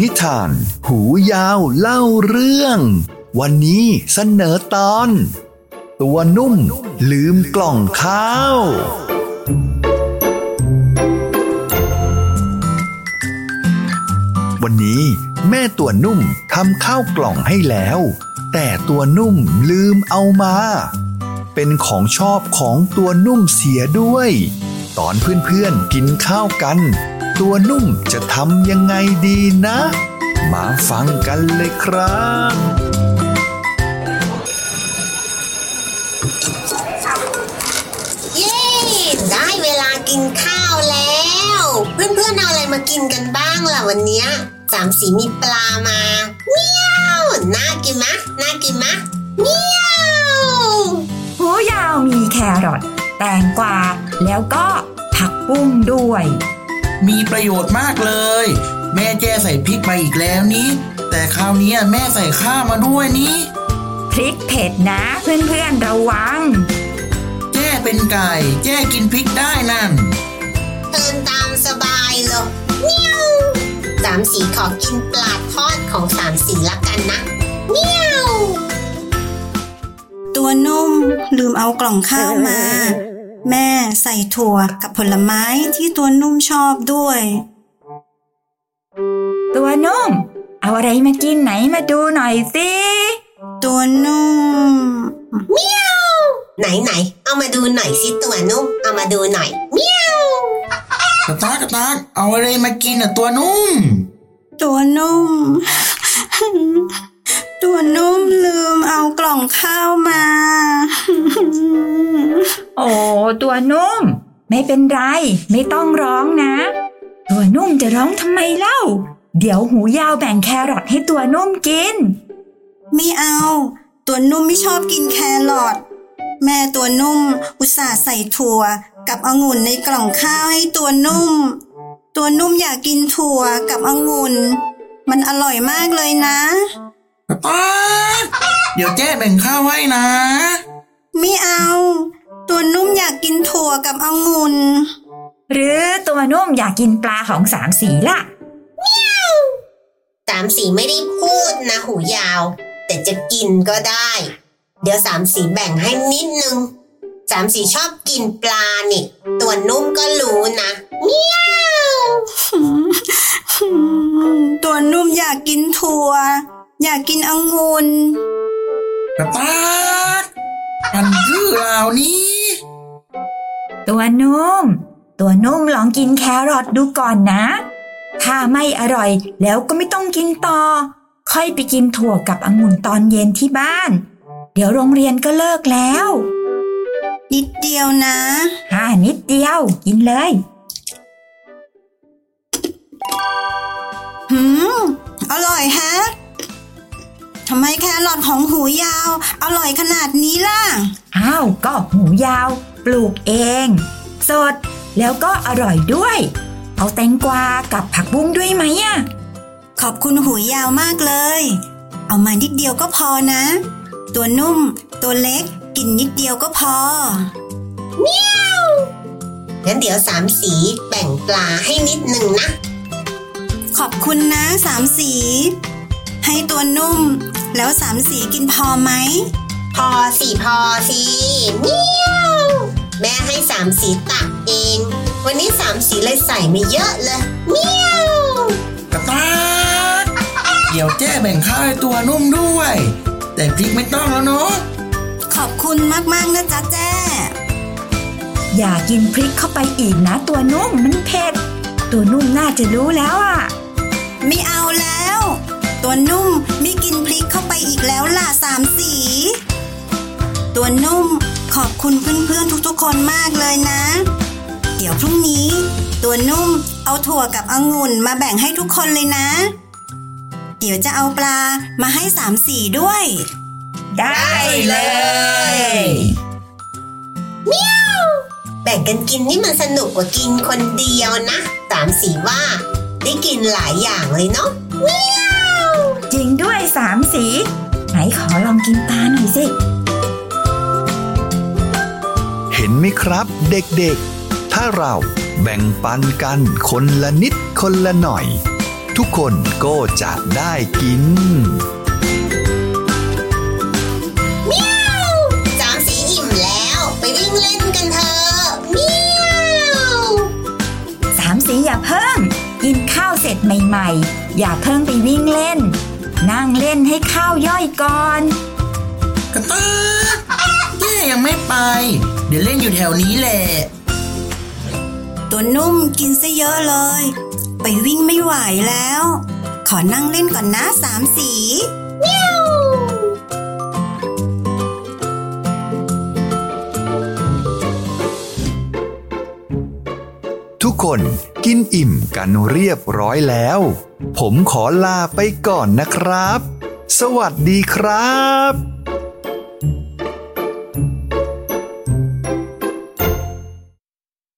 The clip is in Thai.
นิทาน หูยาวเล่าเรื่อง วันนี้เสนอตอน ตัวนุ่มลืมกล่องข้าว วันนี้แม่ตัวนุ่มทำข้าวกล่องให้แล้ว แต่ตัวนุ่มลืมเอามา เป็นของชอบของตัวนุ่มเสียด้วย ตอนเพื่อนๆกินข้าวกัน ตัวนุ่มจะทำยังไงดีนะ มาฟังกันเลยครับเย้ได้เวลากินข้าวแล้ว เพื่อนๆเอาอะไรมากินกันบ้างล่ะวันเนี้ยสามสีมีปลามาเมียวน่ากินมะน่ากินมะเมียวหูยาวมีแครอทแตงกวาแล้วก็ผักบุ้งด้วย มีประโยชน์มากเลย แม่แจ้ใส่พริกมาอีกแล้วนี้ แต่คราวนี้แม่ใส่ข้าวมาด้วยนี้พริกเผ็ดนะเพื่อนๆระวัง แจ้เป็นไก่ แจ้กินพริกได้นั่นเตินตามสบายเลยเมียวสามสีขอกินปลาทอดของสามสีละกันนะเมียวตัวนุ่มลืมเอากล่องข้าวมา แม่ใส่ถั่วกับผลไม้ที่ตัวนุ่มชอบด้วย ตัวนุ่ม เอาอะไรมากินไหนมาดูหน่อยสิ ตัวนุ่มไหนไหนๆเอามาดูหน่อยสิตัวนุ่ม เอามาดูหน่อยเมียวกระตากกระตากเอาอะไรมากินอะตัวนุ่ม ตัวนุ่ม ตัวนุ่มลืมเอากล่องข้าวมา โอ้ ตัวนุ่ม ไม่เป็นไร ไม่ต้องร้องนะ ตัวนุ่มจะร้องทำไมเล่า เดี๋ยวหูยาวแบ่งแครอทให้ตัวนุ่มกิน ไม่เอา ตัวนุ่มไม่ชอบกินแครอทแม่ตัวนุ่ม อุตส่าห์ใส่ถั่ว กับองุ่นในกล่องข้าวให้ตัวนุ่ม ตัวนุ่มอยากกินถั่วกับองุ่น มันอร่อยมากเลยนะกระตากเดี๋ยวแจ้แบ่งข้าวให้นะ ไม่เอา ตัวนุ่มอยากกินถั่วกับองุ่นหรือตัวนุ่มอยากกินปลาของสามสีล่ะสามสีไม่ได้พูดนะหูยาว แต่จะกินก็ได้ เดี๋ยวสามสีแบ่งให้นิดนึงสามสีชอบกินปลานี่ ตัวนุ่มก็รู้นะเมียวตัวนุ่มอยากกินถั่ว อยากกินองุ่นกระตากมันคือเหล่านี้ ตัวนุ่ม ตัวนุ่มลองกินแครอทดูก่อนนะ ถ้าไม่อร่อยแล้วก็ไม่ต้องกินต่อ ค่อยไปกินถั่วกับองุ่นตอนเย็นที่บ้าน เดี๋ยวโรงเรียนก็เลิกแล้ว นิดเดียวนะห่านิดเดียว กินเลย หืม อร่อยแฮะทำไมแครอทของหูยาว อร่อยขนาดนี้ล่ะ อ้าว ก็หูยาว ปลูกเอง สด แล้วก็อร่อยด้วย เอาแตงกวากับผักบุ้งด้วยไหมอะขอบคุณหูยาวมากเลย เอามานิดเดียวก็พอนะ ตัวนุ่ม ตัวเล็ก กินนิดเดียวก็พองั้นเดี๋ยวสามสีแบ่งปลาให้นิดนึงนะ ขอบคุณนะสามสี ให้ตัวนุ่ม แล้วสามสีกินพอไหม พอสิพอสิเมียว แม่ให้สามสีตักเอง วันนี้สามสีเลยใส่ไม่เยอะเลยเมียวกระตากเดี๋ยวแจ้แบ่งข้าวให้ตัวนุ่มด้วย แต่พริกไม่ต้องแล้วเนาะขอบคุณมากๆนะจ๊ะแจ้อย่ากินพริกเข้าไปอีกนะตัวนุ่มมันเผ็ดตัวนุ่มน่าจะรู้แล้วอะไม่เอาแล้ว ตัวนุ่มไม่กินพริกเข้าไปอีกแล้วล่ะสามสี ตัวนุ่มข อบคุณเพื่อนๆทุกๆ คนมากเลยนะ เดี๋ยวพรุ่งนี้ ตัวนุ่มเอาถั่วกับองุ่นมาแบ่งให้ทุกคนเลยนะ เดี๋ยวจะเอาปลามาให้สามสีด้วย ได้เลยแบ่งกันกินนี่มันสนุกกว่ากินคนเดียวนะสามสีว่า ได้กินหลายอย่างเลยเนาะเมียวจริงด้วยสามสี ไหนขอลองกินตาหน่อยสิ เห็นไหมครับ เด็กๆ ถ้าเราแบ่งปันกันคนละนิดคนละหน่อย ทุกคนก็จะได้กินสามสีอิ่มแล้วไปวิ่งเล่นกันเถอะเมียวสามสีอย่าเพิ่ง กินข้าวเสร็จใหม่ ๆ อย่าเพิ่งไปวิ่งเล่น นั่งเล่นให้ข้าวย่อยก่อนกระต่ายแม่ยังไม่ไป เดี๋ยวเล่นอยู่แถวนี้แหละ ตัวนุ่มกินซะเยอะเลย ไปวิ่งไม่ไหวแล้ว ขอนั่งเล่นก่อนนะสามสีทุกคนกินอิ่มกันเรียบร้อยแล้ว ผมขอลาไปก่อนนะครับ สวัสดีครับ